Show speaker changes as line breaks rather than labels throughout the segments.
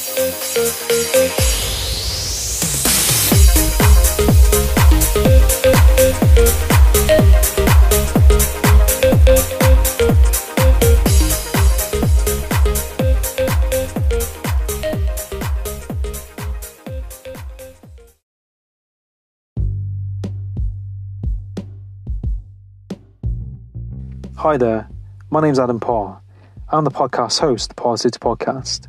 Hi there, my name's Adam Parr. I'm the podcast host, the Parrsitivity Podcast.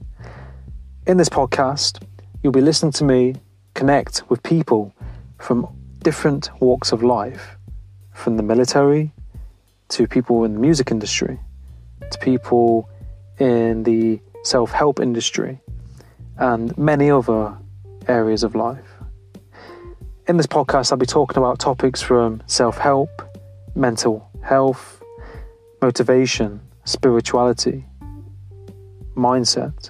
In this podcast, you'll be listening to me connect with people from different walks of life, from the military to people in the music industry, to people in the self help industry, and many other areas of life. In this podcast, I'll be talking about topics from self help, mental health, motivation, spirituality, mindset,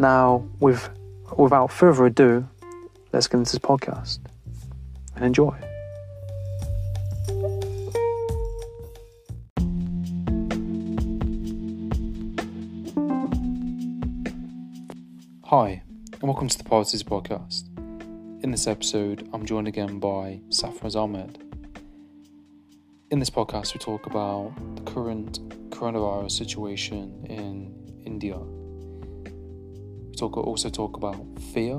Now, with, without further ado, let's get into this podcast and enjoy. Hi, and welcome to the Parrsitivity Podcast. In this episode, I'm joined again by Sarfaraz Ahmad. In this podcast, we talk about the current coronavirus situation in India. We talk also talk about fear,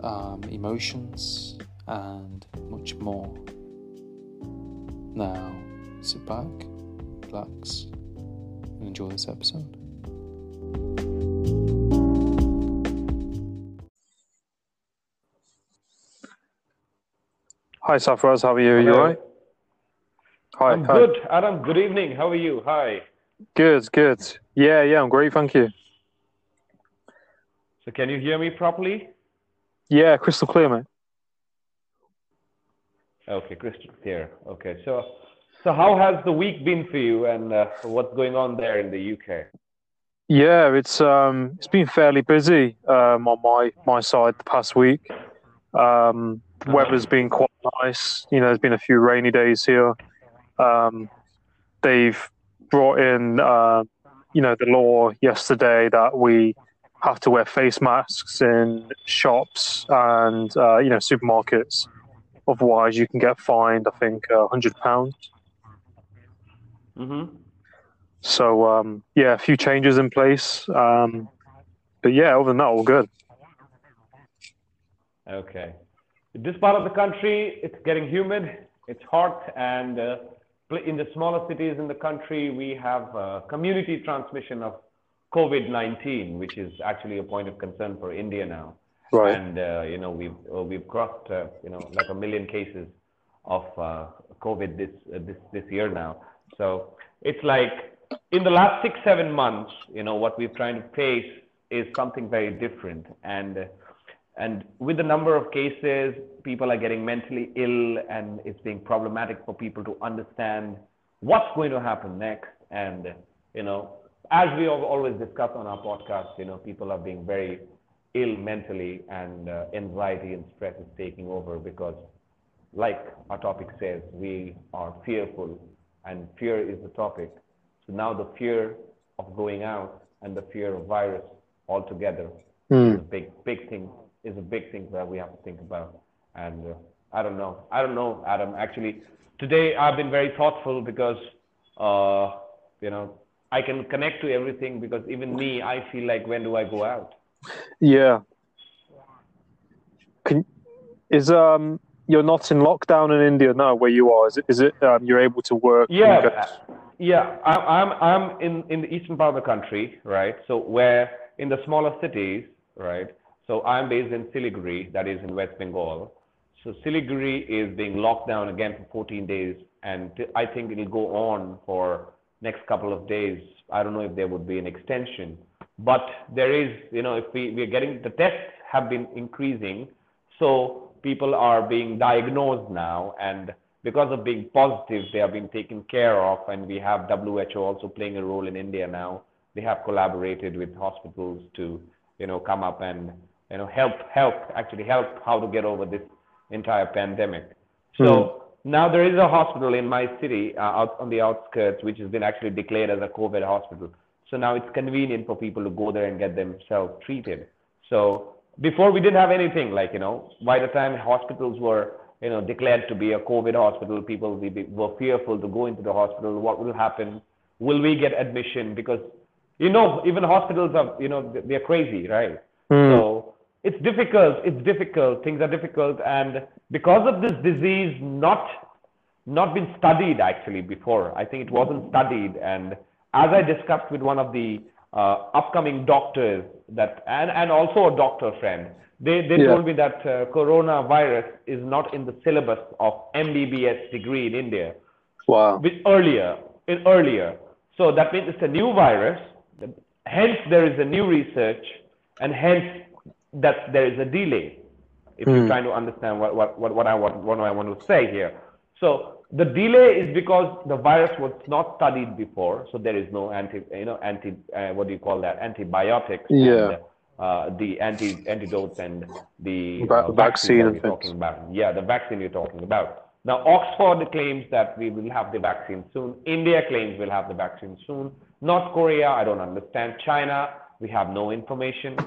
um, emotions, and much more. Now, sit back, relax, and enjoy this episode. Hi, Sarfaraz. How are you? Are you alright?
Hi. I'm hi. good, Adam. Good evening. How are you? Hi.
Good, good. Yeah, yeah, I'm great. Thank you.
So, can you hear me properly?
Yeah, crystal clear, mate.
Okay, crystal clear. Okay, so so how has the week been for you, and uh, what's going on there in the UK?
Yeah, it's um it's been fairly busy um, on my my side the past week. Um, the weather's been quite nice. You know, there's been a few rainy days here. Um, they've brought in, uh, you know, the law yesterday that we have to wear face masks in shops and uh, you know supermarkets. Otherwise, you can get fined. I think a uh, hundred pounds.
Mm-hmm.
So um, yeah, a few changes in place. Um, but yeah, other than that, all good.
Okay. This part of the country, it's getting humid, it's hot, and uh, in the smaller cities in the country, we have uh, community transmission of COVID-19, which is actually a point of concern for India now.
Right.
And uh, you know we've uh, we've crossed uh, you know like a million cases of uh, COVID this uh, this this year now. So it's like in the last six seven months, you know what we're trying to face is something very different. And and with the number of cases, people are getting mentally ill, and it's being problematic for people to understand what's going to happen next. And, you know, as we have always discussed on our podcast, you know, people are being very ill mentally, and uh, anxiety and stress is taking over because, like our topic says, we are fearful, and fear is the topic. So now the fear of going out and the fear of virus altogether mm. is a big, big thing is a big thing that we have to think about. And uh, I don't know. I don't know, Adam. Actually, today I've been very thoughtful because, uh, you know, I can connect to everything because even me, I feel like when do I go out?
Yeah. Can is um you're not in lockdown in India now where you are? Is it is it um, you're able to work?
Yeah, yeah. I'm I'm I'm in in the eastern part of the country, right? So where in the smaller cities, right? So I'm based in Siliguri, that is in West Bengal. So Siliguri is being locked down again for 14 days, and I think it'll go on for next couple of days. I don't know if there would be an extension, but there is, you know, if we, we're getting, the tests have been increasing, so people are being diagnosed now, and because of being positive, they are being taken care of, and we have WHO also playing a role in India now. They have collaborated with hospitals to, you know, come up and, you know, help, help, actually help how to get over this entire pandemic. So mm. Now there is a hospital in my city, uh, out on the outskirts, which has been actually declared as a COVID hospital. So now it's convenient for people to go there and get themselves treated. So before we didn't have anything like, you know, by the time hospitals were, you know, declared to be a COVID hospital, people were fearful to go into the hospital. What will happen? Will we get admission? Because, you know, even hospitals are, you know, they're crazy, right? Mm. So it's difficult. It's difficult. Things are difficult. And because of this disease not, not been studied actually before, I think it wasn't studied and as I discussed with one of the uh, upcoming doctors that and, and also a doctor friend, they, they yeah. told me that uh, coronavirus is not in the syllabus of MBBS degree in India.
Wow.
Which earlier, in earlier. So that means it's a new virus. Hence, there is a new research, and hence that there is a delay. If mm. you're hmm. trying to understand what, what, what, what I want what I want to say here. So the delay is because the virus was not studied before, so there is no anti, you know, anti, uh, what do you call that? Antibiotics.
Yeah. And,
uh, the anti antidotes and the
uh, vaccine,
vaccine you're talking about. Yeah, the vaccine you're talking about. Now, Oxford claims that we will have the vaccine soon. India claims we'll have the vaccine soon. North Korea, I don't understand. China, we have no information.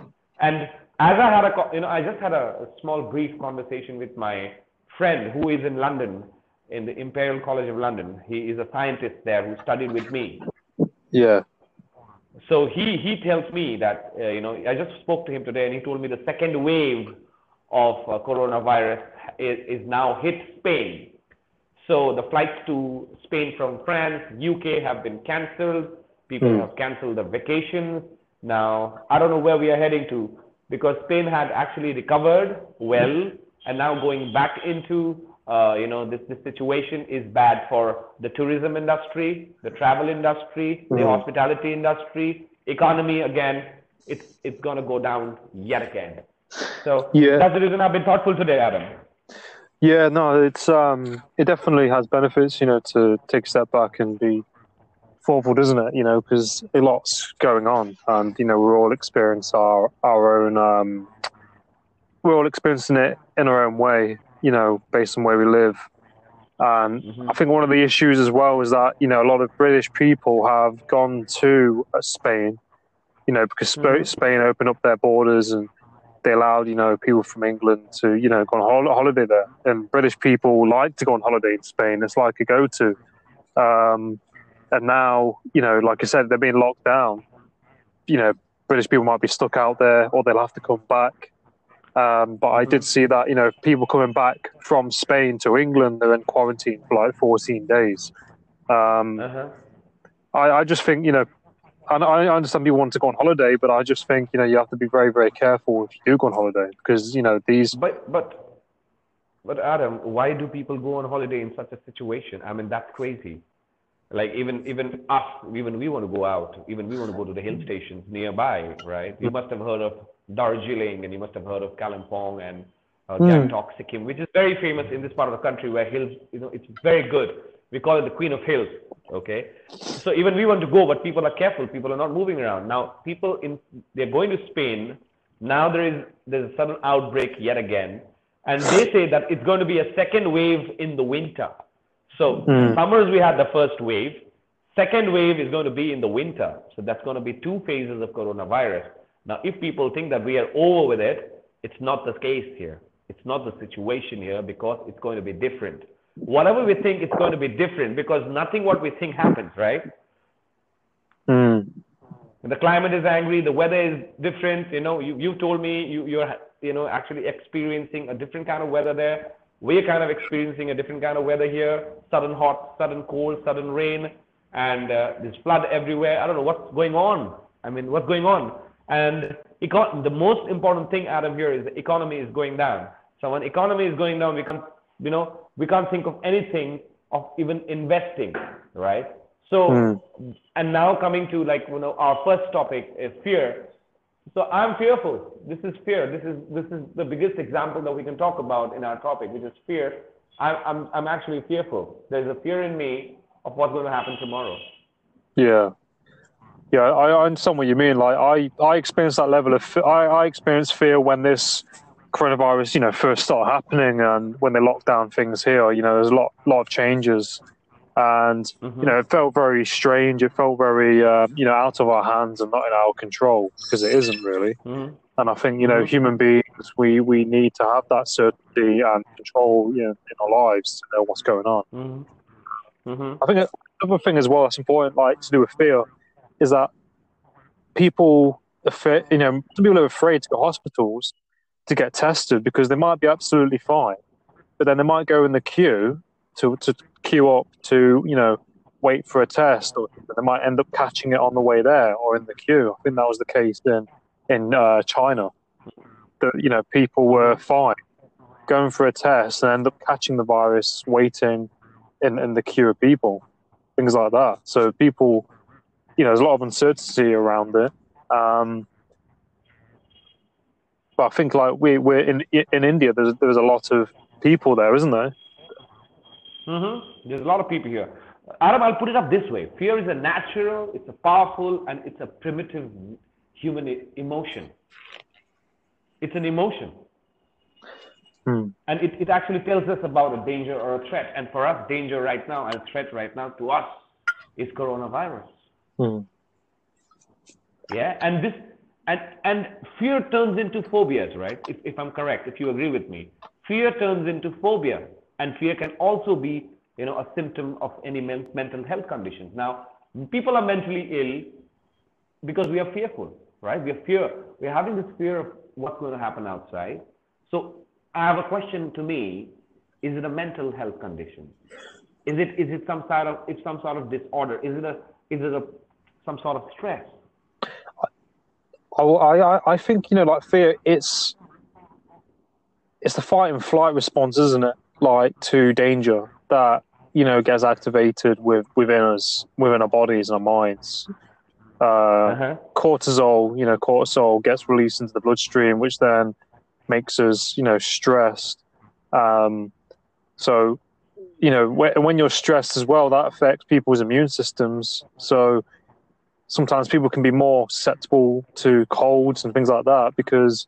And as I had a, you know, I just had a, a small brief conversation with my friend who is in London in the Imperial College of London. He is a scientist there who studied with me.
Yeah.
So he he tells me that uh, you know I just spoke to him today and he told me the second wave of uh, coronavirus is, is now hit Spain. So the flights to Spain from France, UK have been cancelled. People mm. have cancelled the vacations. Now I don't know where we are heading to because Spain had actually recovered well and now going back into uh, you know, this, this situation is bad for the tourism industry, the travel industry, mm. the hmm. hospitality industry, economy again. It's, it's going to go down yet again. So yeah. that's the reason I've been thoughtful today, Adam.
Yeah, no, it's um, it definitely has benefits, you know, to take a step back and be thoughtful, doesn't it? You know, because a lot's going on, and you know, we're all experiencing our our own, um, we're all experiencing it in our own way you know, based on where we live. And mm-hmm. I think one of the issues as well is that, you know, a lot of British people have gone to uh, Spain, you know, because mm-hmm. Spain opened up their borders and they allowed, you know, people from England to, you know, go on holiday there. And British people like to go on holiday in Spain. It's like a go to. Um, and now, you know, like I said, they're being locked down. You know, British people might be stuck out there or they'll have to come back. Um, but I did see that you know people coming back from Spain to England, they're in quarantine for like 14 days. Um, uh-huh. I, I, just think you know, I, I understand people want to go on holiday, but I just think you know you have to be very very careful if you do go on holiday because you know these.
But but but Adam, why do people go on holiday in such a situation? I mean that's crazy. Like even even us, even we want to go out, even we want to go to the hill stations nearby, right? You must have heard of Darjeeling, and you must have heard of Kalimpong and uh, mm. Sikkim, which is very famous in this part of the country where hills, you know, it's very good. We call it the Queen of Hills. Okay, so even we want to go, but people are careful. People are not moving around now. People in they're going to Spain. Now there is there's a sudden outbreak yet again, and they say that it's going to be a second wave in the winter. So mm. summers we had the first wave. Second wave is going to be in the winter. So that's going to be two phases of coronavirus. Now, if people think that we are over with it, it's not the case here. It's not the situation here because it's going to be different. Whatever we think, it's going to be different because nothing what we think happens, right?
Mm.
The climate is angry. The weather is different. You know, you, you told me you, you're, you know, actually experiencing a different kind of weather there. We're kind of experiencing a different kind of weather here. Sudden hot, sudden cold, sudden rain, and uh, there's flood everywhere. I don't know what's going on. I mean, what's going on? And econ- the most important thing Adam, here is the economy is going down. So when economy is going down, we can't, you know, we can't think of anything of even investing, right? So, mm. and now coming to like, you know, our first topic is fear. So I'm fearful. This is fear. This is this is the biggest example that we can talk about in our topic, which is fear. I'm I'm I'm actually fearful. There's a fear in me of what's going to happen tomorrow.
Yeah. Yeah, I, I understand what you mean. Like, I, I experienced that level of, I, I experienced fear when this coronavirus, you know, first started happening and when they locked down things here, you know, there's a lot, lot of changes. And, mm-hmm. you know, it felt very strange. It felt very, uh, you know, out of our hands and not in our control because it isn't really. Mm-hmm. And I think, you know, mm-hmm. human beings, we, we need to have that certainty and control, you know, in our lives to know what's going on. Mm-hmm. Mm-hmm. I think another thing as well that's important, like to do with fear, is that people, you know, some people are afraid to go to hospitals to get tested because they might be absolutely fine, but then they might go in the queue to to queue up to you know wait for a test, or they might end up catching it on the way there or in the queue. I think that was the case in in uh, China. That you know people were fine going for a test and end up catching the virus waiting in, in the queue of people, things like that. So people you know, there's a lot of uncertainty around it. Um, but I think like we we're in in India. There's there's a lot of people there, isn't there?
Mm-hmm. There's a lot of people here. Adam, I'll put it up this way: fear is a natural, it's a powerful, and it's a primitive human emotion. It's an emotion. Hmm. And it, it actually tells us about a danger or a threat. And for us, danger right now and threat right now to us is coronavirus. Hmm. Yeah, and this and and fear turns into phobias, right? If if I'm correct, if you agree with me, fear turns into phobia, and fear can also be you know a symptom of any men- mental health conditions. Now, people are mentally ill because we are fearful, right? We are fear. We are having this fear of what's going to happen outside. So I have a question to me: Is it a mental health condition? Is it is it some sort of it's some sort of disorder? Is it a is it a some sort of stress?
I, I, I think you know, like fear. It's it's the fight and flight response, isn't it? Like to danger that you know gets activated with within us, within our bodies and our minds. Uh, uh-huh. Cortisol, you know, cortisol gets released into the bloodstream, which then makes us, you know, stressed. Um, so, you know, when you're stressed as well, that affects people's immune systems. So, sometimes people can be more susceptible to colds and things like that because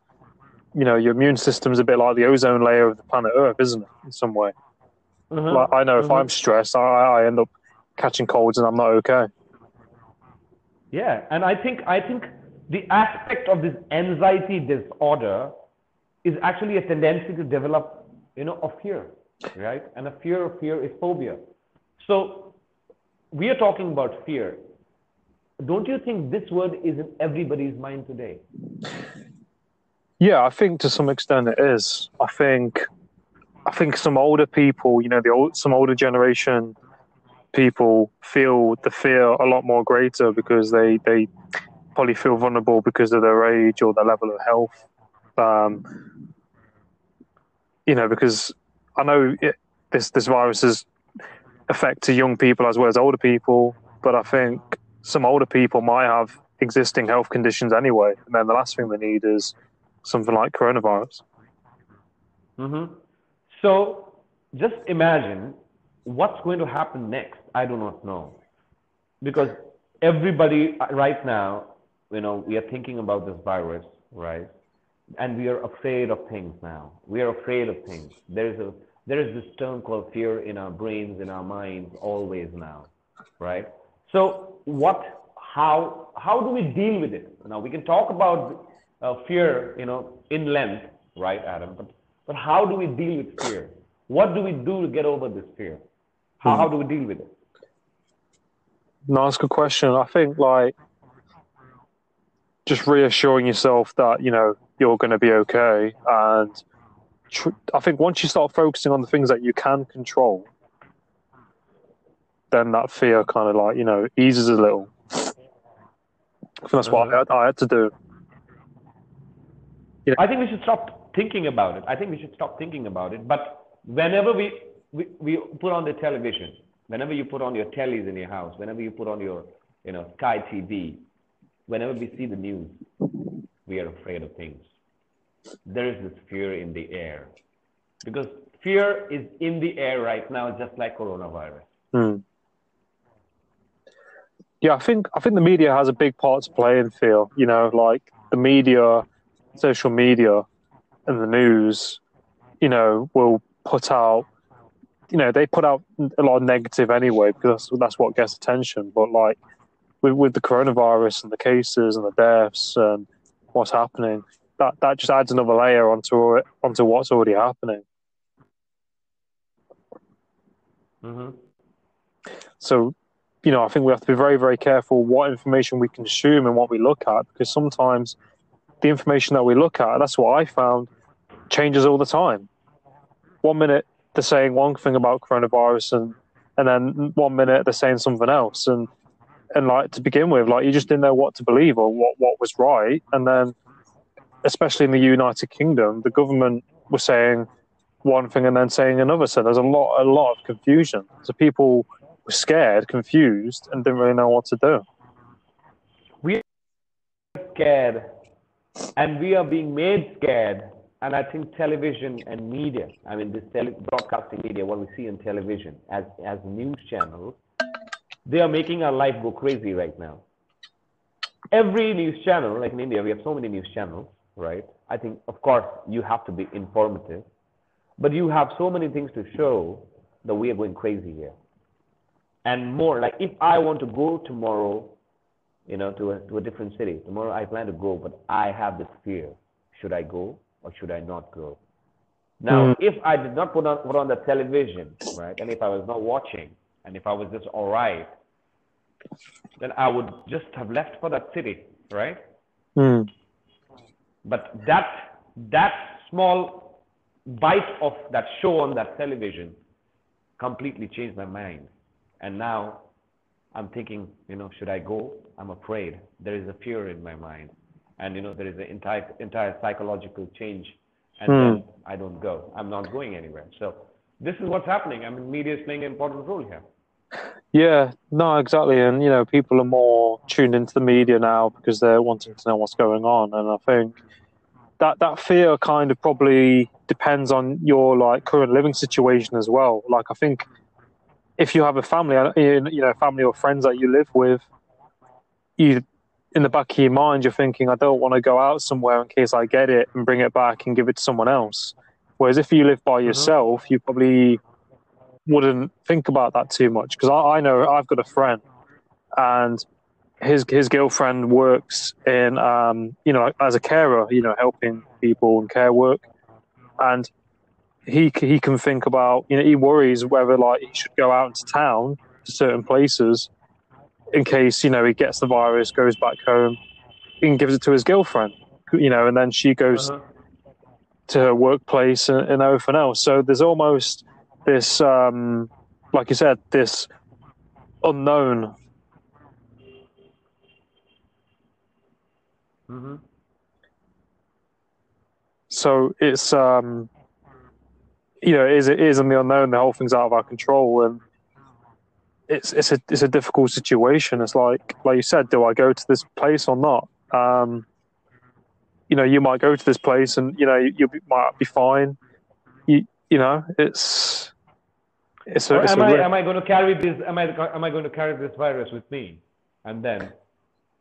you know your immune system's a bit like the ozone layer of the planet Earth, isn't it? In some way. Mm-hmm. Like I know if mm-hmm. I'm stressed, I, I end up catching colds and I'm not okay.
Yeah, and I think I think the aspect of this anxiety disorder is actually a tendency to develop, you know, a fear, right? And a fear of fear is phobia. So we are talking about fear don't you think this word is in everybody's mind today?
Yeah, I think to some extent it is. I think, I think some older people, you know, the old, some older generation people feel the fear a lot more greater because they they probably feel vulnerable because of their age or their level of health. Um, you know, because I know it, this this virus has affected young people as well as older people, but I think some older people might have existing health conditions anyway, and then the last thing they need is something like coronavirus.
Mm-hmm. So just imagine what's going to happen next. I do not know, because everybody uh, right now, you know, we are thinking about this virus, right? And we are afraid of things now. We are afraid of things. There is a there is this term called fear in our brains, in our minds, always now, right? So what, how, how do we deal with it? Now we can talk about uh, fear, you know, in length, right, Adam? But, but how do we deal with fear? What do we do to get over this fear? How, hmm. how do we deal with it?
No, that's a good question. I think like just reassuring yourself that you know you're going to be okay, and tr- I think once you start focusing on the things that you can control, then that fear kind of like you know eases a little. I think that's what I, I had to do.
Yeah. I think we should stop thinking about it. I think we should stop thinking about it. But whenever we, we, we put on the television, whenever you put on your tellies in your house, whenever you put on your, you know, Sky TV, whenever we see the news, we are afraid of things. There is this fear in the air because fear is in the air right now, just like coronavirus.
Hmm. Yeah, I think I think the media has a big part to play in fear. You know, like the media, social media, and the news. You know, will put out. You know, they put out a lot of negative anyway because that's, that's what gets attention. But like with with the coronavirus and the cases and the deaths and what's happening, that that just adds another layer onto onto what's already happening.
Mm-hmm.
So, you know, I think we have to be very, very careful what information we consume and what we look at because sometimes the information that we look at, that's what I found, changes all the time. One minute they're saying one thing about coronavirus and and then one minute they're saying something else and and like to begin with, like you just didn't know what to believe or what, what was right. And then especially in the United Kingdom, the government was saying one thing and then saying another. So there's a lot, a lot of confusion. So people were scared, confused, and didn't really know what to do.
We are scared, and we are being made scared. And I think television and media, I mean, this tele- broadcasting media, what we see on television as, as news channels, they are making our life go crazy right now. Every news channel, like in India, we have so many news channels, right? I think, of course, you have to be informative, but you have so many things to show that we are going crazy here. And more, like if I want to go tomorrow, you know, to a, to a different city, tomorrow I plan to go, but I have this fear. Should I go or should I not go? Now,
Mm.
if I did not put on, put on the television, right, and if I was not watching, and if I was just all right, then I would just have left for that city, right?
Hmm.
But that that small bite of that show on that television completely changed my mind. And now I'm thinking, you know, should I go? I'm afraid. There is a fear in my mind. And you know, there is an entire entire psychological change. And
Hmm.
then I don't go. I'm not going anywhere. So this is what's happening. I mean media is playing an important role here.
Yeah, no, exactly. And, you know, people are more tuned into the media now because they're wanting to know what's going on. And I think that, that fear kind of probably depends on your like current living situation as well. Like, I think if you have a family, uh, you know, family or friends that you live with, you, in the back of your mind, you're thinking, I don't want to go out somewhere in case I get it and bring it back and give it to someone else. Whereas if you live by yourself, you probably wouldn't think about that too much because I, I know I've got a friend and his his girlfriend works in um, you know as a carer, you know, helping people and care work, and he he can think about you know he worries whether like he should go out into town to certain places in case you know he gets the virus, goes back home, and gives it to his girlfriend, you know, and then she goes
Uh-huh.
to her workplace and, and everything else. So there's almost this, um, like you said, this unknown.
hmm
So it's, um, you know, it is, it is in the unknown. The whole thing's out of our control, and it's it's a it's a difficult situation. It's like like you said, do I go to this place or not? Um, you know, you might go to this place, and you know, you, you might be fine. You you know, it's it's a, it's
am
a
I am I going to carry this am I am I going to carry this virus with me, and then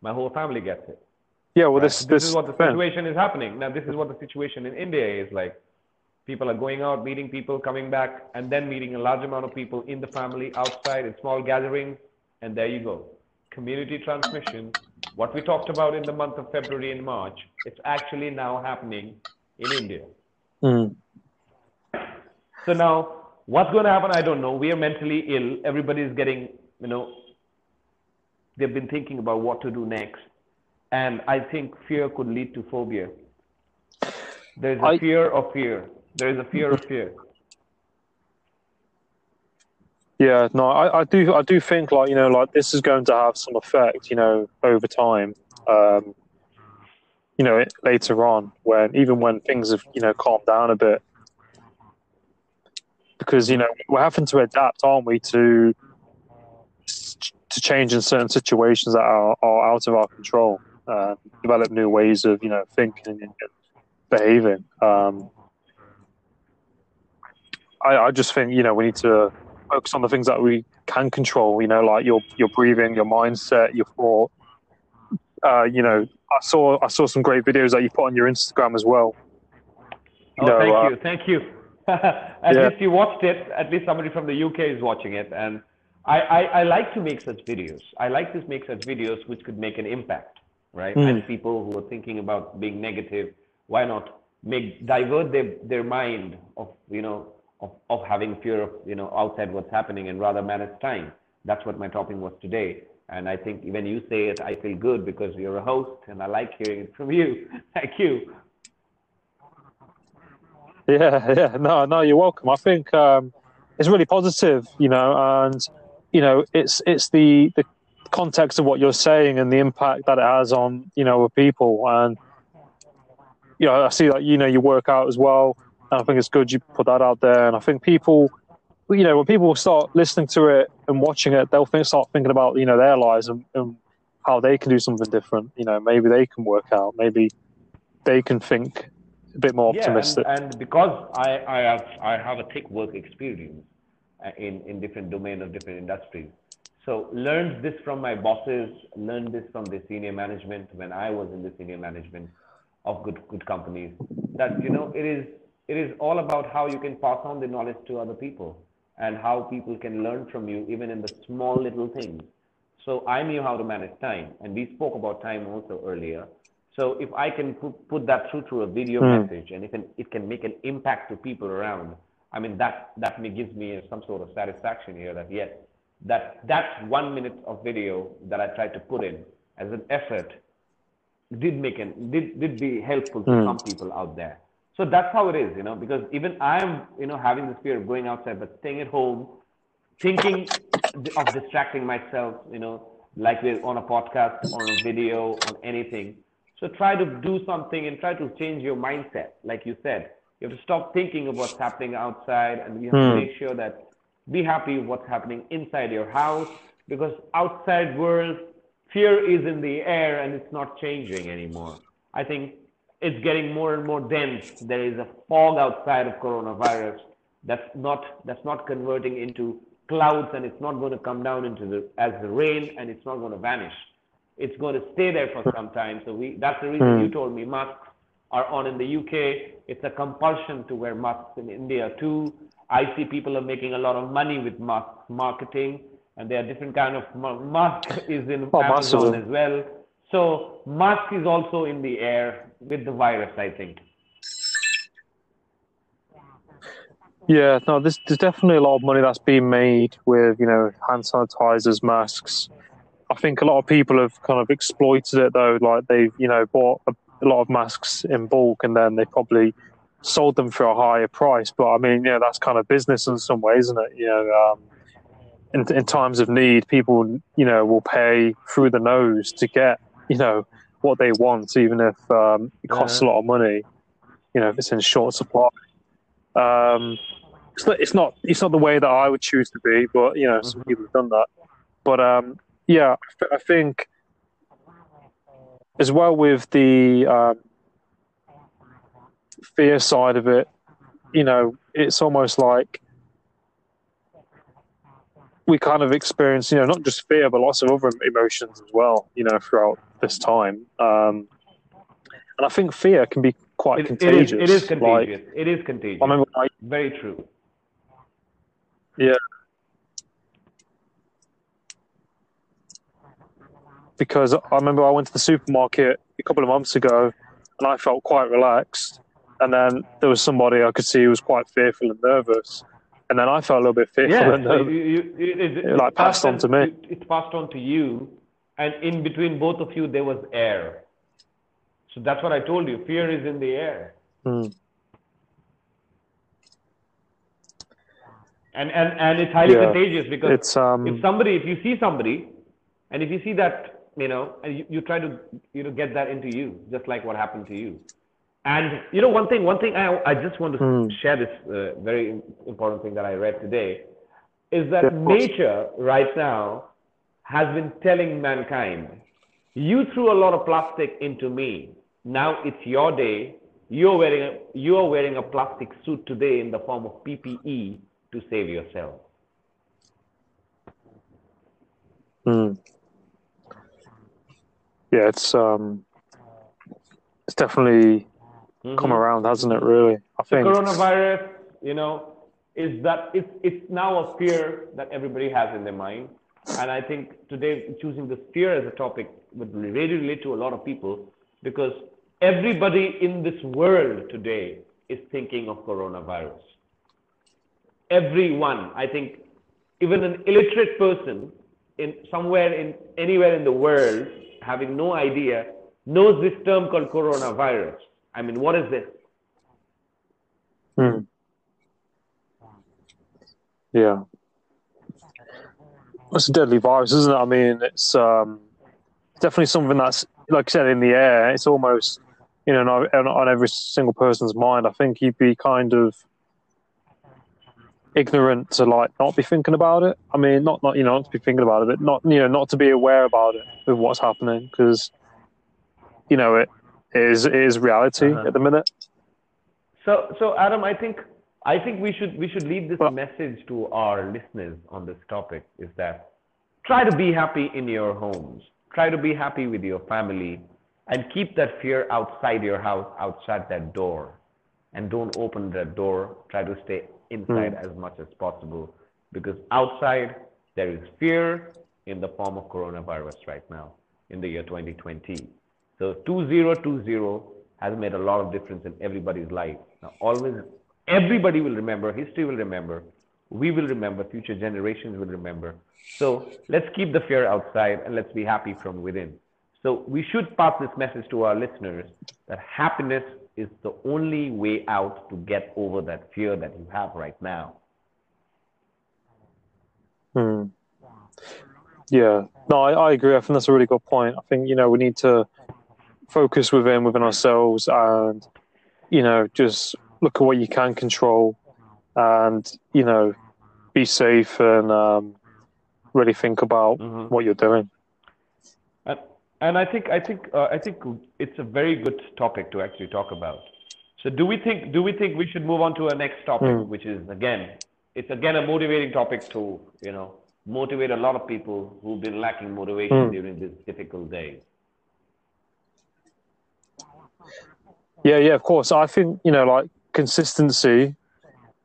my whole family gets it?
Yeah, well,
Right?
this this,
is what the situation is happening. Now, this is what the situation in India is like. People are going out, meeting people, coming back, and then meeting a large amount of people in the family, outside, in small gatherings, and there you go. Community transmission. What we talked about in the month of February and March, it's actually now happening in India.
Mm.
So now, what's going to happen? I don't know. We are mentally ill. Everybody is getting, you know, they've been thinking about what to do next. And I think fear could lead to phobia. There's a
I-
fear of fear. There is a fear of fear.
Yeah, no, I, I do I do think like you know like this is going to have some effect you know over time. Um, you know, it, later on when even when things have you know calmed down a bit, because you know we're having to adapt, aren't we, to to change in certain situations that are, are out of our control. uh, develop new ways of you know thinking and behaving. Um, I, I just think you know we need to focus on the things that we can control. You know, like your your breathing, your mindset, your thought. Uh, you know, I saw I saw some great videos that you put on your Instagram as well.
You oh, know, thank uh, you, thank you. at yeah. least you watched it. At least somebody from the UK is watching it, and I, I, I like to make such videos. I like to make such videos which could make an impact, right? Mm. And people who are thinking about being negative, why not make divert their their mind of you know of, of having fear of you know outside what's happening and rather manage time. That's what my topic was today. And I think when you say it, I feel good because you're a host and I like hearing it from you. Thank you.
Yeah, yeah. No, no, you're welcome. I think um, it's really positive, you know, and you know, it's it's the the context of what you're saying and the impact that it has on you know people. And you know, I see that you know you work out as well, and I think it's good you put that out there. And I think people, you know, when people start listening to it and watching it, they'll think, start thinking about you know their lives and, and how they can do something different. You know, maybe they can work out, maybe they can think a bit more optimistic.
Yeah, and, and because I, I have I have a thick work experience uh, in in different domain of different industries, so learned this from my bosses, learned this from the senior management when I was in the senior management of good good companies. That you know it is it is all about how you can pass on the knowledge to other people and how people can learn from you even in the small little things. So I knew how to manage time, and we spoke about time also earlier. So if I can put, put that through to a video mm. message and if it, it can make an impact to people around, I mean, that, that me, gives me some sort of satisfaction here that yes, that, that one minute of video that I tried to put in as an effort did make an, did, did be helpful to mm. some people out there. So that's how it is, you know, because even I'm, you know, having this fear of going outside, but staying at home, thinking of distracting myself, you know, like we're on a podcast, on a video, on anything so try to do something and try to change your mindset. Like you said, you have to stop thinking of what's happening outside and you have to hmm. make sure that be happy with what's happening inside your house because outside world, fear is in the air and it's not changing anymore. I think it's getting more and more dense. There is a fog outside of coronavirus that's not that's not converting into clouds and it's not going to come down into the as the rain and it's not going to vanish it's going to stay there for some time. So we, that's the reason you told me masks are on in the UK. It's a compulsion to wear masks in India too. I see people are making a lot of money with mask marketing, and there are different kind of mask is in oh, Amazon as well. So mask is also in the air with the virus, I think.
Yeah, no, there's, there's definitely a lot of money that's being made with you know hand sanitizers, masks, I think a lot of people have kind of exploited it though. Like they've, you know, bought a, a, lot of masks in bulk and then they probably sold them for a higher price. But I mean, yeah, that's kind of business in some ways, isn't it? You know, um, in, in times of need, people, you know, will pay through the nose to get, you know, what they want, even if um, it costs yeah. a lot of money. You know, if it's in short supply. Um, it's not it's not the way that I would choose to be, but you know, some mm-hmm. people have done that. But um, yeah, I think as well with the um, fear side of it, you know, it's almost like we kind of experience, you know, not just fear, but lots of other emotions as well, you know, throughout this time. Um, and I think fear can be quite it, contagious.
It is, it is contagious. Like, it is contagious. I remember I, Very true.
Yeah. because I remember I went to the supermarket a couple of months ago and I felt quite relaxed. And then there was somebody I could see who was quite fearful and nervous. And then I felt a little bit fearful
yeah,
and nervous. You, you, it, it, it, like passed on to me.
It passed on to you. And in between both of you, there was air. So that's what I told you. Fear is in the air.
Hmm.
And, and, and it's highly yeah, contagious because um, if somebody, if you see somebody, and if you see that you know, and you, you try to, you know, get that into you, just like what happened to you. And you know, one thing, one thing I, I just want to mm. share this uh, very important thing that I read today is that nature right now has been telling mankind You threw a lot of plastic into me. Now it's your day. You're wearing a, you're wearing a plastic suit today in the form of PPE to save yourself.
Mm. Yeah, it's um, it's definitely mm-hmm. come around, hasn't it? Really,
I think the coronavirus, you know, is that it's it's now a fear that everybody has in their mind, and I think today choosing this fear as a topic would really relate to a lot of people because everybody in this world today is thinking of coronavirus. Everyone, I think, even an illiterate person in somewhere in anywhere in the world having no idea knows this term called coronavirus. I mean, what is this?
Hmm. Yeah. It's a deadly virus, isn't it? I mean, it's um, definitely something that's, like I said, in the air. It's almost, you know, on, on every single person's mind. I think you'd be kind of ignorant to like not be thinking about it. I mean, not not you know not to be thinking about it, but not you know not to be aware about it with what's happening because you know it is it is reality uh-huh. at the minute.
So so Adam, I think I think we should we should lead this well, message to our listeners on this topic is that try to be happy in your homes. Try to be happy with your family and keep that fear outside your house, outside that door. And don't open that door. Try to stay inside mm. as much as possible because outside there is fear in the form of coronavirus right now in the year 2020. So 2020 has made a lot of difference in everybody's life. Now, always, everybody will remember, history will remember, we will remember, future generations will remember. So let's keep the fear outside and let's be happy from within. So we should pass this message to our listeners that happiness is the only way out to get over that fear that you have right now.
Hmm. Yeah, no, I, I agree. I think that's a really good point. I think you know we need to focus within within ourselves and you know just look at what you can control and you know be safe and um, really think about mm-hmm. what you're doing.
And I think I think uh, I think it's a very good topic to actually talk about. So do we think do we think we should move on to a next topic, mm. which is again it's again a motivating topic to you know motivate a lot of people who've been lacking motivation mm. during these difficult days.
Yeah, yeah, of course. I think you know like consistency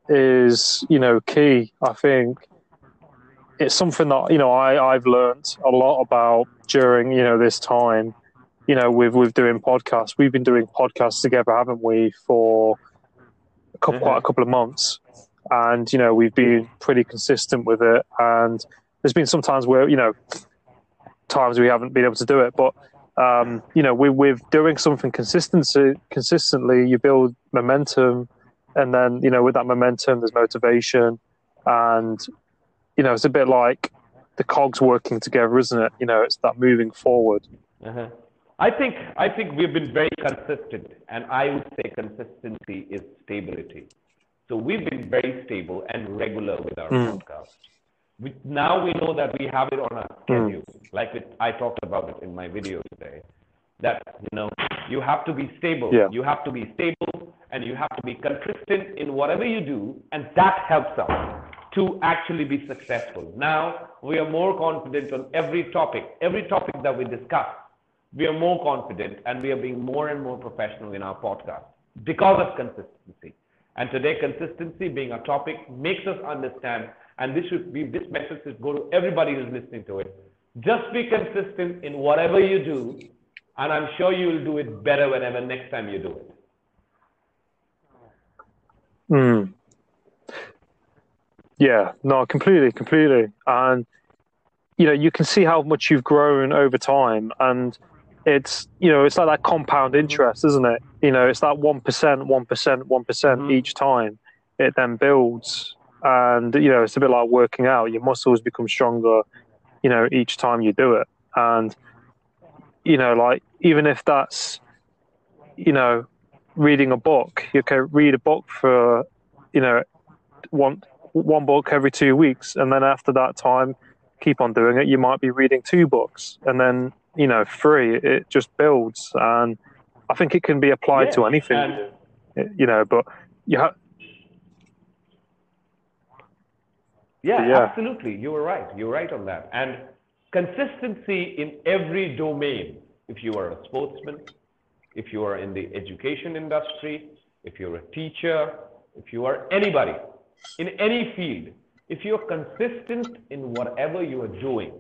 is you know key. I think it's something that you know I I've learned a lot about during you know this time. You know, with with doing podcasts, we've been doing podcasts together, haven't we, for a couple mm-hmm. quite a couple of months, and you know we've been pretty consistent with it. And there's been some times where you know times we haven't been able to do it, but um, you know, with, with doing something consistency, consistently, you build momentum, and then you know, with that momentum, there's motivation, and you know, it's a bit like the cogs working together, isn't it? You know, it's that moving forward.
Uh-huh. I think I think we've been very consistent, and I would say consistency is stability. So we've been very stable and regular with our mm. podcast. We, now we know that we have it on a schedule, mm. like it, I talked about it in my video today. That you know, you have to be stable. Yeah. You have to be stable, and you have to be consistent in whatever you do, and that helps us to actually be successful. Now we are more confident on every topic, every topic that we discuss. We are more confident and we are being more and more professional in our podcast because of consistency. And today, consistency being a topic makes us understand, and this should be this message should go to everybody who's listening to it. Just be consistent in whatever you do, and I'm sure you will do it better whenever next time you do it.
Hmm. Yeah, no, completely, completely. And you know, you can see how much you've grown over time, and it's you know, it's like that compound interest, isn't it? You know, it's that one percent, one percent, one percent mm-hmm. each time. It then builds, and you know, it's a bit like working out. Your muscles become stronger, you know, each time you do it, and you know, like even if that's you know, reading a book, you can read a book for you know one one book every two weeks, and then after that time, keep on doing it. You might be reading two books, and then you know free. It just builds, and I think it can be applied
Yeah,
to anything. you know, but you have.
Yeah,
Yeah.
absolutely. You were right. You were right on that. And consistency in every domain. If you are a sportsman, if you are in the education industry, if you're a teacher, if you are anybody in any field, if you're consistent in whatever you are doing,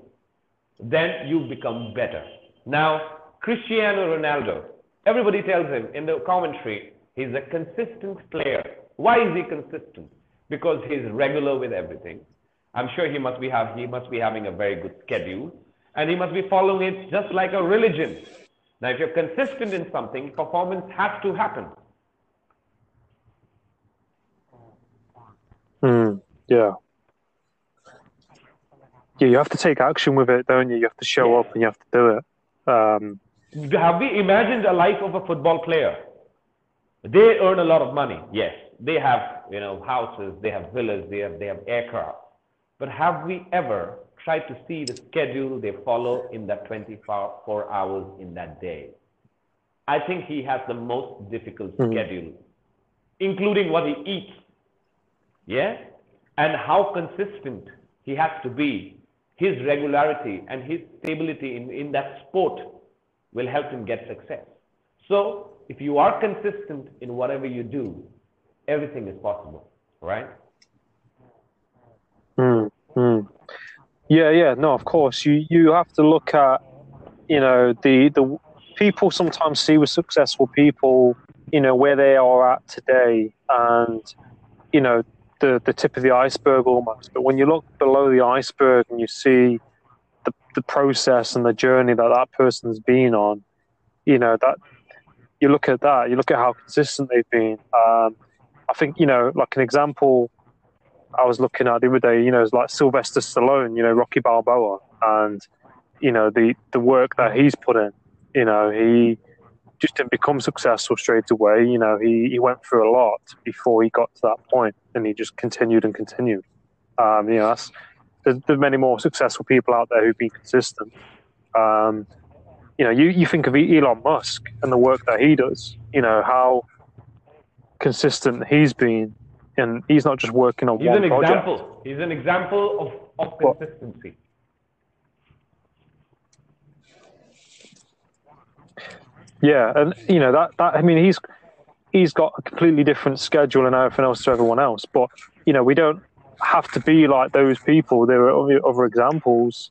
then you become better. Now, Cristiano Ronaldo, everybody tells him in the commentary, he's a consistent player. Why is he consistent? Because he's regular with everything. I'm sure he must be have he must be having a very good schedule, and he must be following it just like a religion. Now, if you're consistent in something, performance has to happen.
Mm, yeah. Yeah, you have to take action with it, don't you? You have to show
Yeah.
up and you have to do it. Um,
Have we imagined a life of a football player? They earn a lot of money. Yes, they have you know houses, they have villas, they have they have aircraft. But have we ever tried to see the schedule they follow in that 24 hours in that day? I think he has the most difficult mm-hmm. schedule, including what he eats. Yeah, and how consistent he has to be. His regularity and his stability in, in that sport will help him get success. So, if you are consistent in whatever you do, everything is possible, right?
mm, mm. Yeah, yeah, no, of course. You you have to look at, you know, the the people sometimes see with successful people, you know, where they are at today, and you know, the the tip of the iceberg almost. But when you look below the iceberg and you see the the process and the journey that that person's been on, you know that you look at that, you look at how consistent they've been. Um, I think you know, like an example I was looking at the other day, you know, it's like Sylvester Stallone, you know, Rocky Balboa, and you know the the work that he's put in. You know, he just didn't become successful straight away. You know, he he went through a lot before he got to that point, and he just continued and continued. Um, you know, that's, there's, there's many more successful people out there who've been consistent. Um, you know, you, you think of Elon Musk and the work that he does. You know how consistent he's been, and he's not just working on
He's
one
an
project.
example. He's an example of, of consistency.
Yeah, and you know that that I mean he's he's got a completely different schedule and everything else to everyone else. But you know we don't have to be like those people. There are other, other examples.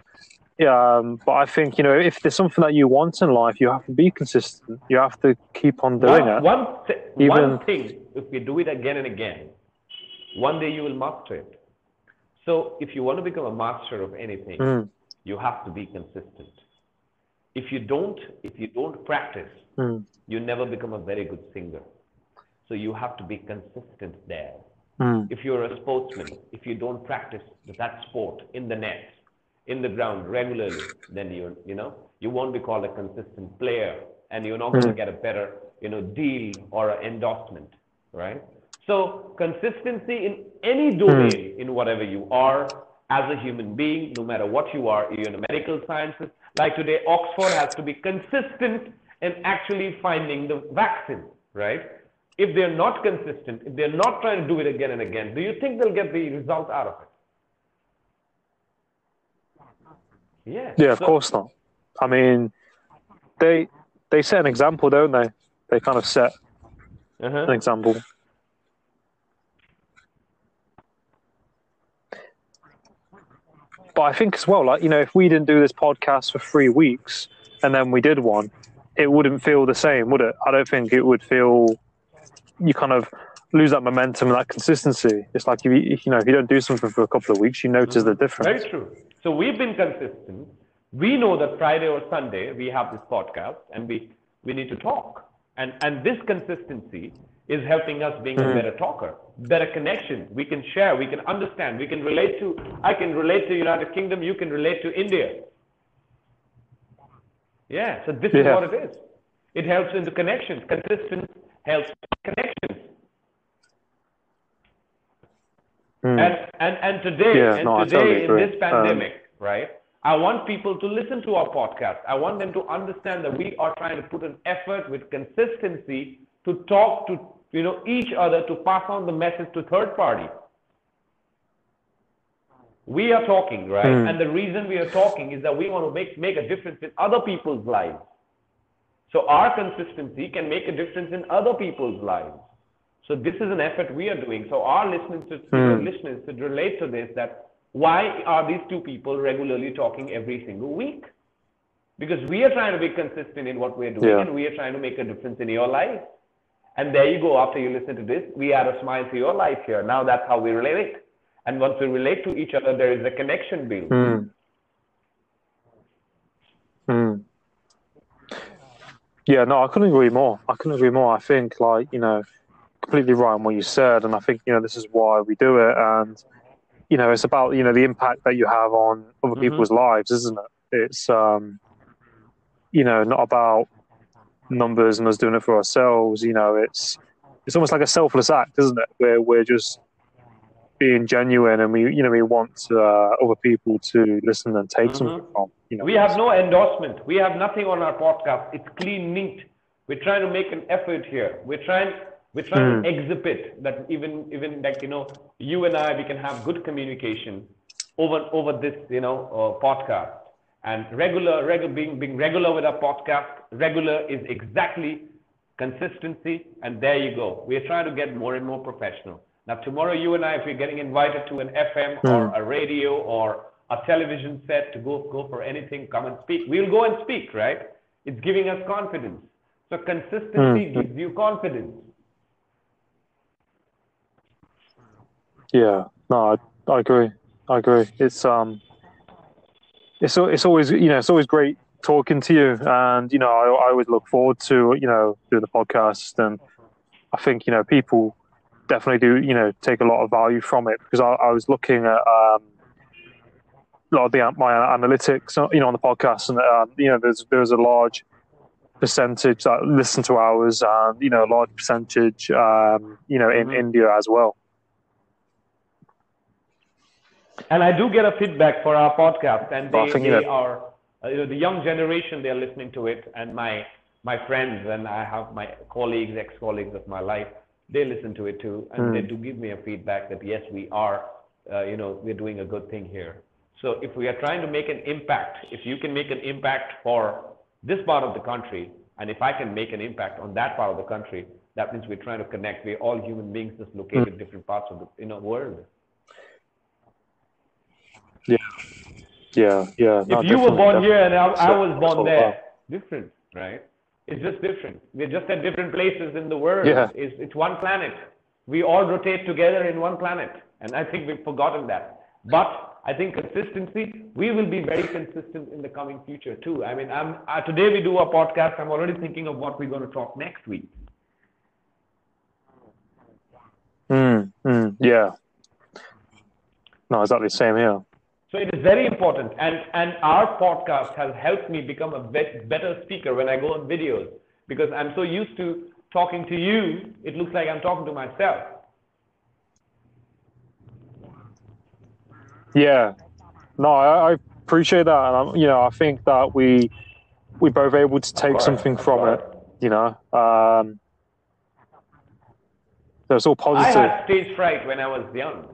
Um, but I think you know if there's something that you want in life, you have to be consistent. You have to keep on doing
One,
it.
one, th-
Even-
one thing, if you do it again and again, one day you will master it. So if you want to become a master of anything,
Mm,
you have to be consistent. If you don't, if you don't practice,
mm,
you never become a very good singer. So you have to be consistent there.
mm,
If you're a sportsman, if you don't practice that sport in the net, in the ground regularly, then you you know you won't be called a consistent player, and you're not going to hmm. get a better you know deal or an endorsement, right? So consistency in any hmm. domain, in whatever you are as a human being, no matter what you are, you're in the medical sciences. Like today, Oxford has to be consistent in actually finding the vaccine, right? If they're not consistent, if they're not trying to do it again and again, do you think they'll get the result out of it? Yeah.
yeah, of
So-
course not. I mean, they they set an example, don't they? They kind of set
Uh-huh.
an example. But I think as well, like you know, if we didn't do this podcast for three weeks and then we did one, it wouldn't feel the same, would it? I don't think it would feel. You kind of lose that momentum and that consistency. It's like you, you know, if you don't do something for a couple of weeks, you notice the difference.
Very true. So we've been consistent. We know that Friday or Sunday we have this podcast and we, we need to talk. And, and this consistency is helping us being a hmm. better talker, better connection. We can share, we can understand, we can relate to, I can relate to the United Kingdom, you can relate to India. Yeah, so this is what it is. It helps in the connections. Consistent helps connections.
Mm.
And, and, and today, and
no,
today in this pandemic, right? I want people to listen to our podcast. I want them to understand that we are trying to put an effort with consistency to talk to you know each other to pass on the message to third party. We are talking, right? Mm. And the reason we are talking is that we want to make, make a difference in other people's lives. So our consistency can make a difference in other people's lives. So this is an effort we are doing. So our listeners, to, mm. listeners should relate to this that why are these two people regularly talking every single week? Because we are trying to be consistent in what we're doing yeah. and we are trying to make a difference in your life. And there you go. After you listen to this, we add a smile to your life here. Now that's how we relate. it. And once we relate to each other, there is a connection built.
Mm. Mm. Yeah, no, I couldn't agree more. I couldn't agree more. I think, like, you know, completely right on what you said. And I think, you know, this is why we do it. And, you know, it's about you know the impact that you have on other mm-hmm. people's lives, isn't it? It's um, you know, not about numbers and us doing it for ourselves. You know, it's it's almost like a selfless act, isn't it? Where we're just being genuine and we you know we want uh, other people to listen and take mm-hmm. something from. You know,
we have no endorsement. We have nothing on our podcast. It's clean, neat. We're trying to make an effort here. We're trying we're trying mm. to exhibit that even even like you know you and I we can have good communication over over this you know uh, podcast. And regular regular being being regular with our podcast regular is exactly consistency and there you go. We're trying to get more and more professional. Now tomorrow you and I if we're getting invited to an FM mm. or a radio or a television set to go go for anything come and speak. We'll go and speak right? It's giving us confidence. So consistency mm. gives you confidence
Yeah, no, I, I agree. I agree. It's um, it's it's always you know it's always great talking to you, and you know I, I always look forward to you know doing the podcast, and I think you know people definitely do you know take a lot of value from it because I, I was looking at um, a lot of the my analytics you know on the podcast, and um, you know there's there's a large percentage that listen to ours, and you know a large percentage um, you know in mm-hmm. India as well.
And I do get a feedback for our podcast, and they, they are uh, you know, the young generation. They are listening to it, and my my friends and I have my colleagues, ex-colleagues of my life. They listen to it too, and mm. they do give me a feedback that yes, we are, uh, you know, we're doing a good thing here. So if we are trying to make an impact, if you can make an impact for this part of the country, and if I can make an impact on that part of the country, that means we're trying to connect. We're all human beings just located mm. in different parts of the you know world.
Yeah, yeah, yeah.
If you were born here and I, I was born there, different, right? It's just different. We're just at different places in the world.
Yeah.
It's, it's one planet. We all rotate together in one planet. And I think we've forgotten that. But I think consistency, we will be very consistent in the coming future too. I mean, I'm, uh, today we do a podcast. I'm already thinking of what we're going to talk next week.
Mm, mm, yeah. No, exactly the same here.
So it is very important. And, and our podcast has helped me become a better speaker when I go on videos because I'm so used to talking to you, it looks like I'm talking to myself.
Yeah, no, I, I appreciate that, and I'm, you know, I think that we we both able to take something from it. You know, um, so all positive.
I had stage fright when I was young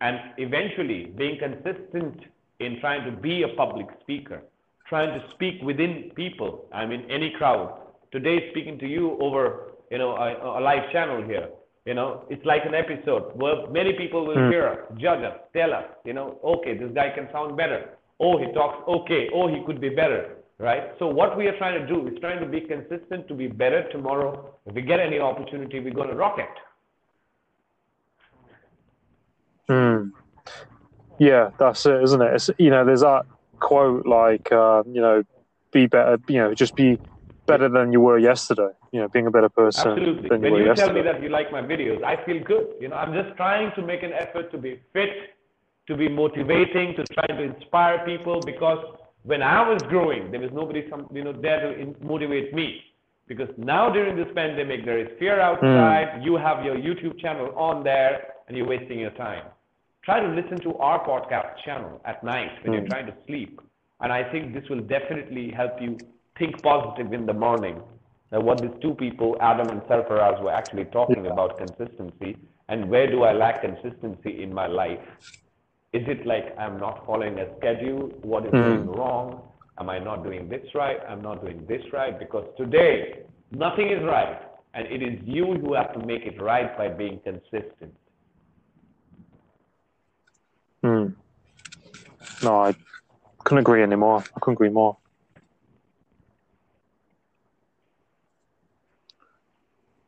and eventually being consistent in trying to be a public speaker, trying to speak within people, I mean, any crowd. Today, speaking to you over, you know, a, a live channel here, you know, it's like an episode where many people will mm. hear us, judge us, tell us, you know, okay, this guy can sound better. Oh, he talks okay. Oh, he could be better, right? So what we are trying to do is trying to be consistent to be better tomorrow. If we get any opportunity, we're going to rock it.
Mm. Yeah, that's it, isn't it? It's, you know, there's that quote like, uh, you know, be better, you know, just be better than you were yesterday. You know, being a better person.
Absolutely. When
you,
you
tell
me that you like my videos, I feel good. You know, I'm just trying to make an effort to be fit, to be motivating, to try to inspire people. Because when I was growing, there was nobody, some, you know, there to motivate me. Because now during this pandemic, there is fear outside. Mm. You have your YouTube channel on there, and you're wasting your time try to listen to our podcast channel at night when you're hmm. trying to sleep. And I think this will definitely help you think positive in the morning. Now, what these two people, Adam and Sarfaraz, were actually talking about consistency and where do I lack consistency in my life? Is it like I'm not following a schedule? What is going hmm. wrong? Am I not doing this right? I'm not doing this right? Because today, nothing is right. And it is you who have to make it right by being consistent.
Mm. No, I couldn't agree anymore. I couldn't agree more.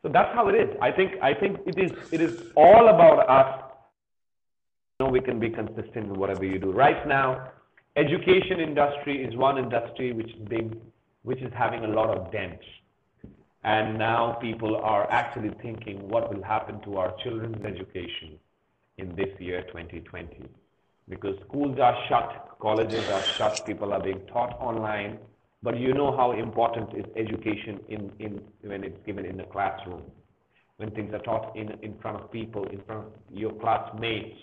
So that's how it is. I think I think it is it is all about us. You know, we can be consistent in whatever you do. Right now, education industry is one industry which being which is having a lot of dents. And now people are actually thinking what will happen to our children's education in this year 2020. Because schools are shut, colleges are shut, people are being taught online. But you know how important is education in, in when it's given in the classroom. When things are taught in, in front of people, in front of your classmates,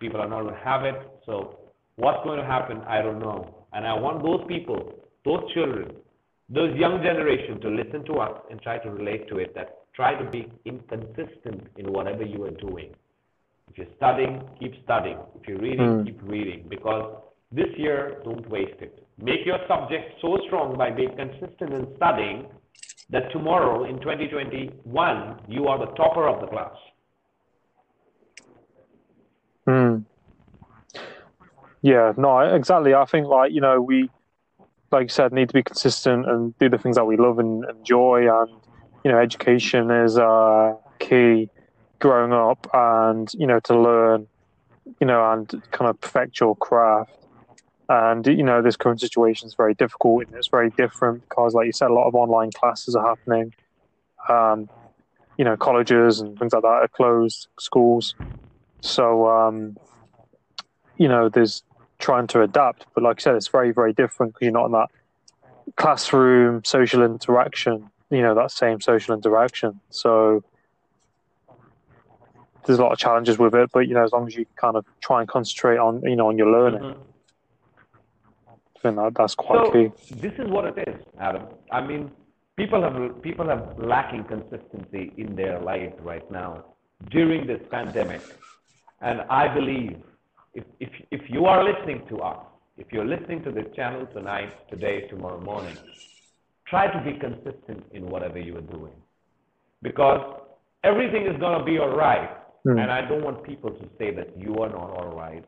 people are not going to have it. So what's going to happen, I don't know. And I want those people, those children, those young generation to listen to us and try to relate to it that try to be inconsistent in whatever you are doing. If you're studying, keep studying. If you're reading,
Mm.
keep reading. Because this year, don't waste it. Make your subject so strong by being consistent in studying that tomorrow in 2021, you are the topper of the class.
Mm. Yeah, no, exactly. I think like you know we, like you said, need to be consistent and do the things that we love and enjoy, and you know, education is uh, key growing up, and you know, to learn, you know, and kind of perfect your craft. And you know, this current situation is very difficult and it's very different because, like you said, a lot of online classes are happening. Um, you know, colleges and things like that are closed, schools. So, um, you know, there's trying to adapt, but like I said, it's very, very different because you're not in that classroom social interaction. You know, that same social interaction. So there's a lot of challenges with it, but you know, as long as you kind of try and concentrate on, you know, on your learning,
Mhm.
I think that, that's quite
So
key.
this is what it is, Adam. I mean, people have people have lacking consistency in their life right now during this pandemic, and I believe if if if you are listening to us, if you're listening to this channel tonight, today, tomorrow morning, try to be consistent in whatever you are doing, because everything is gonna be all right.
Hmm.
And I don't want people to say that you are not all right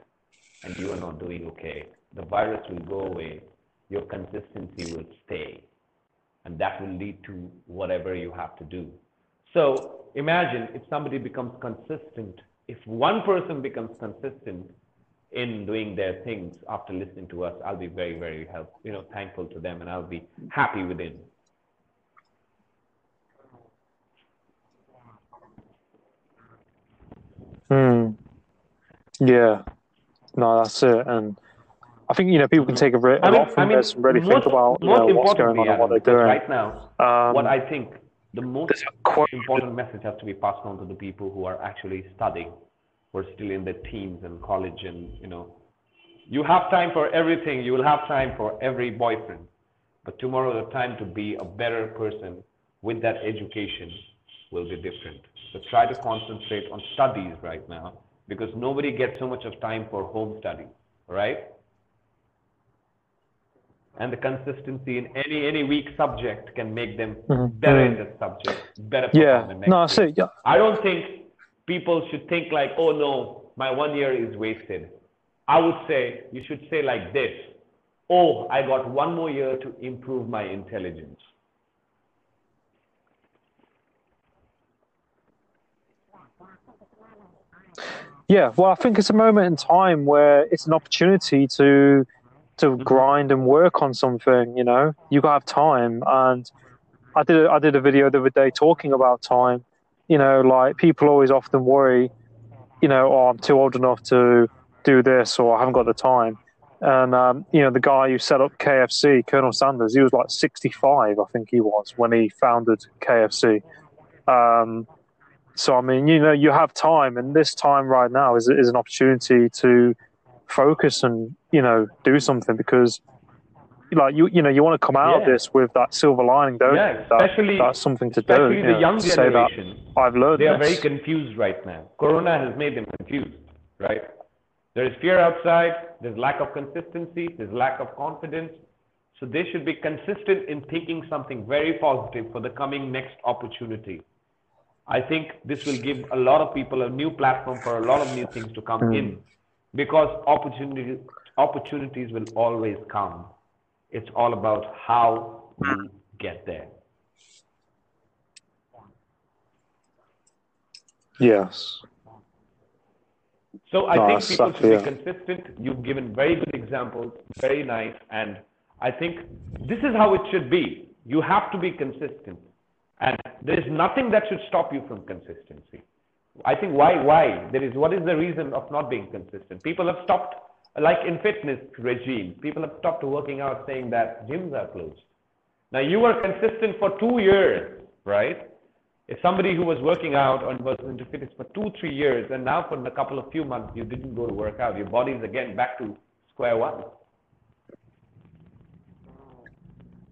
and you are not doing okay. The virus will go away, your consistency will stay, and that will lead to whatever you have to do. So imagine if somebody becomes consistent, if one person becomes consistent in doing their things after listening to us, I'll be very, very help, you know, thankful to them and I'll be happy with within.
Hmm. Yeah. No, that's it. And I think, you know, people can take a, re-
I mean,
lot
I mean,
this and really
most,
think about you know, what's going on and what they're doing.
right now,
Um,
what I think the most important message has to be passed on to the people who are actually studying, who are still in their teens and college, and you know, you have time for everything. You will have time for every boyfriend, but tomorrow the time to be a better person with that education will be different. So try to concentrate on studies right now because nobody gets so much of time for home study, right? and the consistency in any any weak subject can make them
Mhm.
better in that subject, better
Yeah.
perform the next
No, it. Yeah.
I don't think people should think like, oh no, my one year is wasted. I would say you should say like this, oh, I got one more year to improve my intelligence.
Yeah, well, I think it's a moment in time where it's an opportunity to to grind and work on something. You know, you gotta have time, and I did I did a video the other day talking about time. You know, like people always often worry, you know, oh, I'm too old enough to do this, or I haven't got the time. And um, you know, the guy who set up KFC, Colonel Sanders, he was like 65, I think he was when he founded KFC. Um, So I mean, you know, you have time, and this time right now is is an opportunity to focus and you know do something because like you you know you want to come out
Yeah.
of this with that silver lining, don't
Yeah,
you? That-
especially-
that's something to do.
especially the
know,
young
to say that
generation.
I've learned
They are
this.
very confused right now. Corona has made them confused, right? There is fear outside, there's lack of consistency, there's lack of confidence. So they should be consistent in thinking something very positive for the coming next opportunity. I think this will give a lot of people a new platform for a lot of new things to come hmm. in because opportunity, opportunities will always come. It's all about how we hmm. get there.
Yes.
So I
No,
think people
tough,
should
yeah.
be consistent. You've given very good examples, very nice, and I think this is how it should be. You have to be consistent, and there is nothing that should stop you from consistency. I think why why there is what is the reason of not being consistent? People have stopped, like in fitness regime, people have stopped working out, saying that gyms are closed. Now you were consistent for two years, right? If somebody who was working out and was into fitness for two, three years, and now for a couple of few months you didn't go to work out, your body is again back to square one.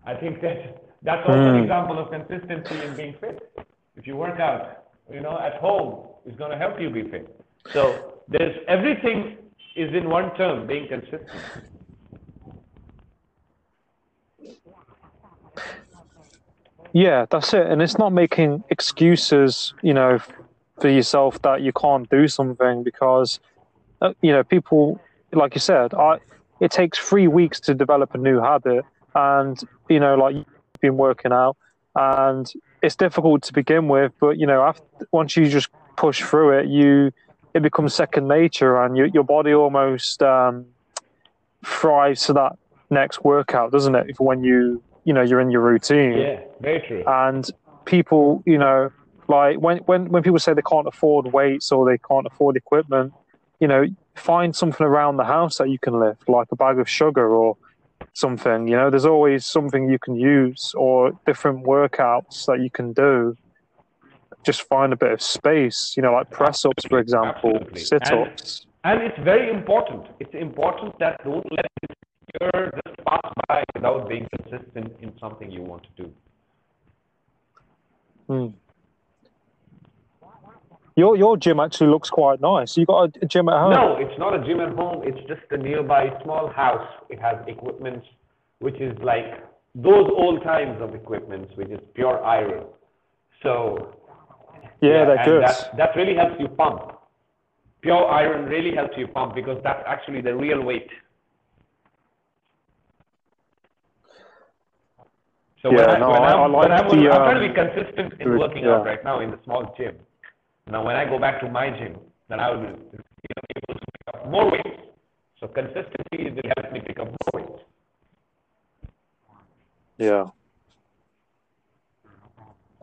I think that that's also an
Hmm.
example of consistency in being fit. If you work out, you know, at home, it's going to help you be fit. So there's everything is in one term, being consistent.
Yeah, that's it. And it's not making excuses, you know, for yourself that you can't do something because, uh, you know, people, like you said, I, it takes three weeks to develop a new habit. And, you know, like been working out and it's difficult to begin with, but, you know, after, once you just push through it, you, it becomes second nature and you, your body almost um, thrives to that next workout, doesn't it? If when you, you know, you're in your routine
Yeah, very true.
and people you know like when when when people say they can't afford weights or they can't afford equipment you know find something around the house that you can lift like a bag of sugar or something you know there's always something you can use or different workouts that you can do just find a bit of space you know like press ups for example sit ups
And it's very important. It's important that don't let this year just pass by without being consistent in something you want to do.
Hmm. Your your gym actually looks quite nice you got a gym at home
No, it's not a gym at home. It's just a nearby small house. It has equipment, which is like those old times of equipment, which is pure iron. So
yeah, they're good
That, that really helps you pump. Pure iron really helps you pump because that's actually the real weight. So when,
Yeah,
I,
no,
when,
I-
I'm,
I
when
like
I'm,
the,
I'm trying to be consistent in working out right now in the small gym. Now, when I go back to my gym, then I will be able to pick up more weight. So consistency will help me pick up more weight.
Yeah.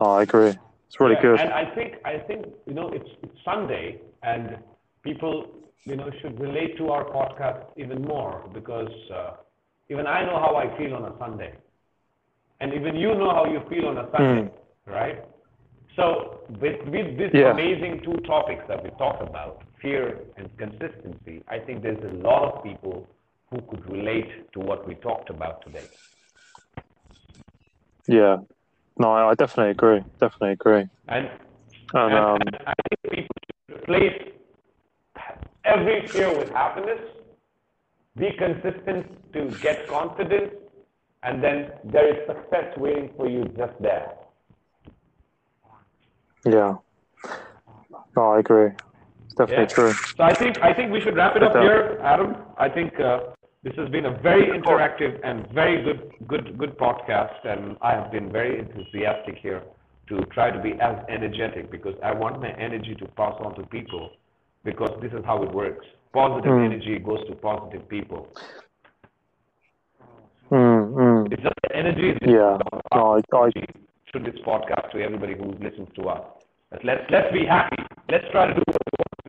Oh, I agree. It's really
Yeah,
good.
And I think I think you know it's, it's Sunday, and people you know should relate to our podcast even more because uh, even I know how I feel on a Sunday, and even you know how you feel on a Sunday, right? So with with these
Yeah.
amazing two topics that we talked about, fear and consistency, I think there's a lot of people who could relate to what we talked about today.
Yeah. No, I I definitely agree. Definitely agree.
And
And um,
And I think people should replace every fear with happiness, be consistent to get confidence, and then there is success waiting for you just there.
Yeah. No, I agree. It's definitely
Yeah.
true.
So I think I think we should wrap it up here, Adam. I think uh, this has been a very interactive and very good good good podcast, and I have been very enthusiastic here to try to be as energetic because I want my energy to pass on to people because this is how it works. Positive
Mm.
energy goes to positive people.
Mm, mm.
It's just the energy is
Yeah. No, I, I,
through this podcast to everybody who listens to us. But let's let's be happy. Let's try to do what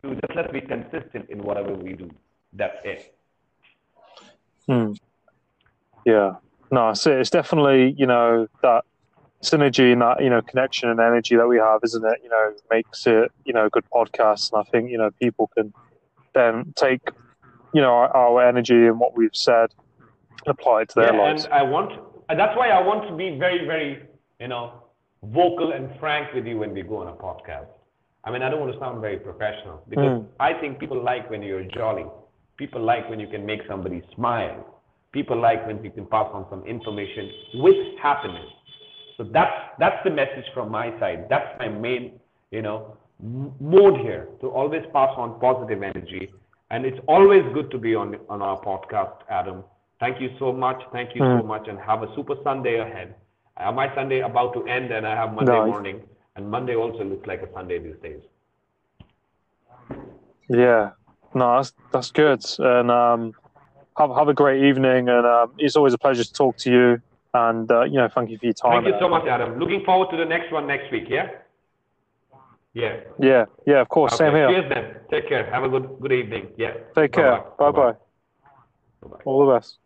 we want to do. Just let's be consistent in whatever we do. That's it.
mm. Yeah. No, it's, it's definitely, you know, that synergy and that you know connection and energy that we have, isn't it? You know, makes it you know a good podcast, and I think you know people can then take you know our, our energy and what we've said and apply it to their
yeah,
lives.
And I want and that's why I want to be very very you know vocal and frank with you when we go on a podcast. I mean, I don't want to sound very professional because
Mm.
I think people like when you're jolly. People like when you can make somebody smile. People like when you can pass on some information with happiness. So that's that's the message from my side. That's my main, you know, mode here to always pass on positive energy. And it's always good to be on on our podcast, Adam. Thank you so much. Thank you so
Mm.
much, and have a super Sunday ahead. Uh, my Sunday about to end, and I have Monday morning, and Monday also looks like a Sunday these days.
Yeah, no, that's that's good, and um, have have a great evening, and um, it's always a pleasure to talk to you, and uh, you know, thank you for your time.
Thank you so much, Adam. Looking forward to the next one next week. Yeah. Yeah.
Yeah, yeah, of course, same here.
Cheers then. Take care. Have a good good evening. Yeah.
Take care. Bye bye. All the best.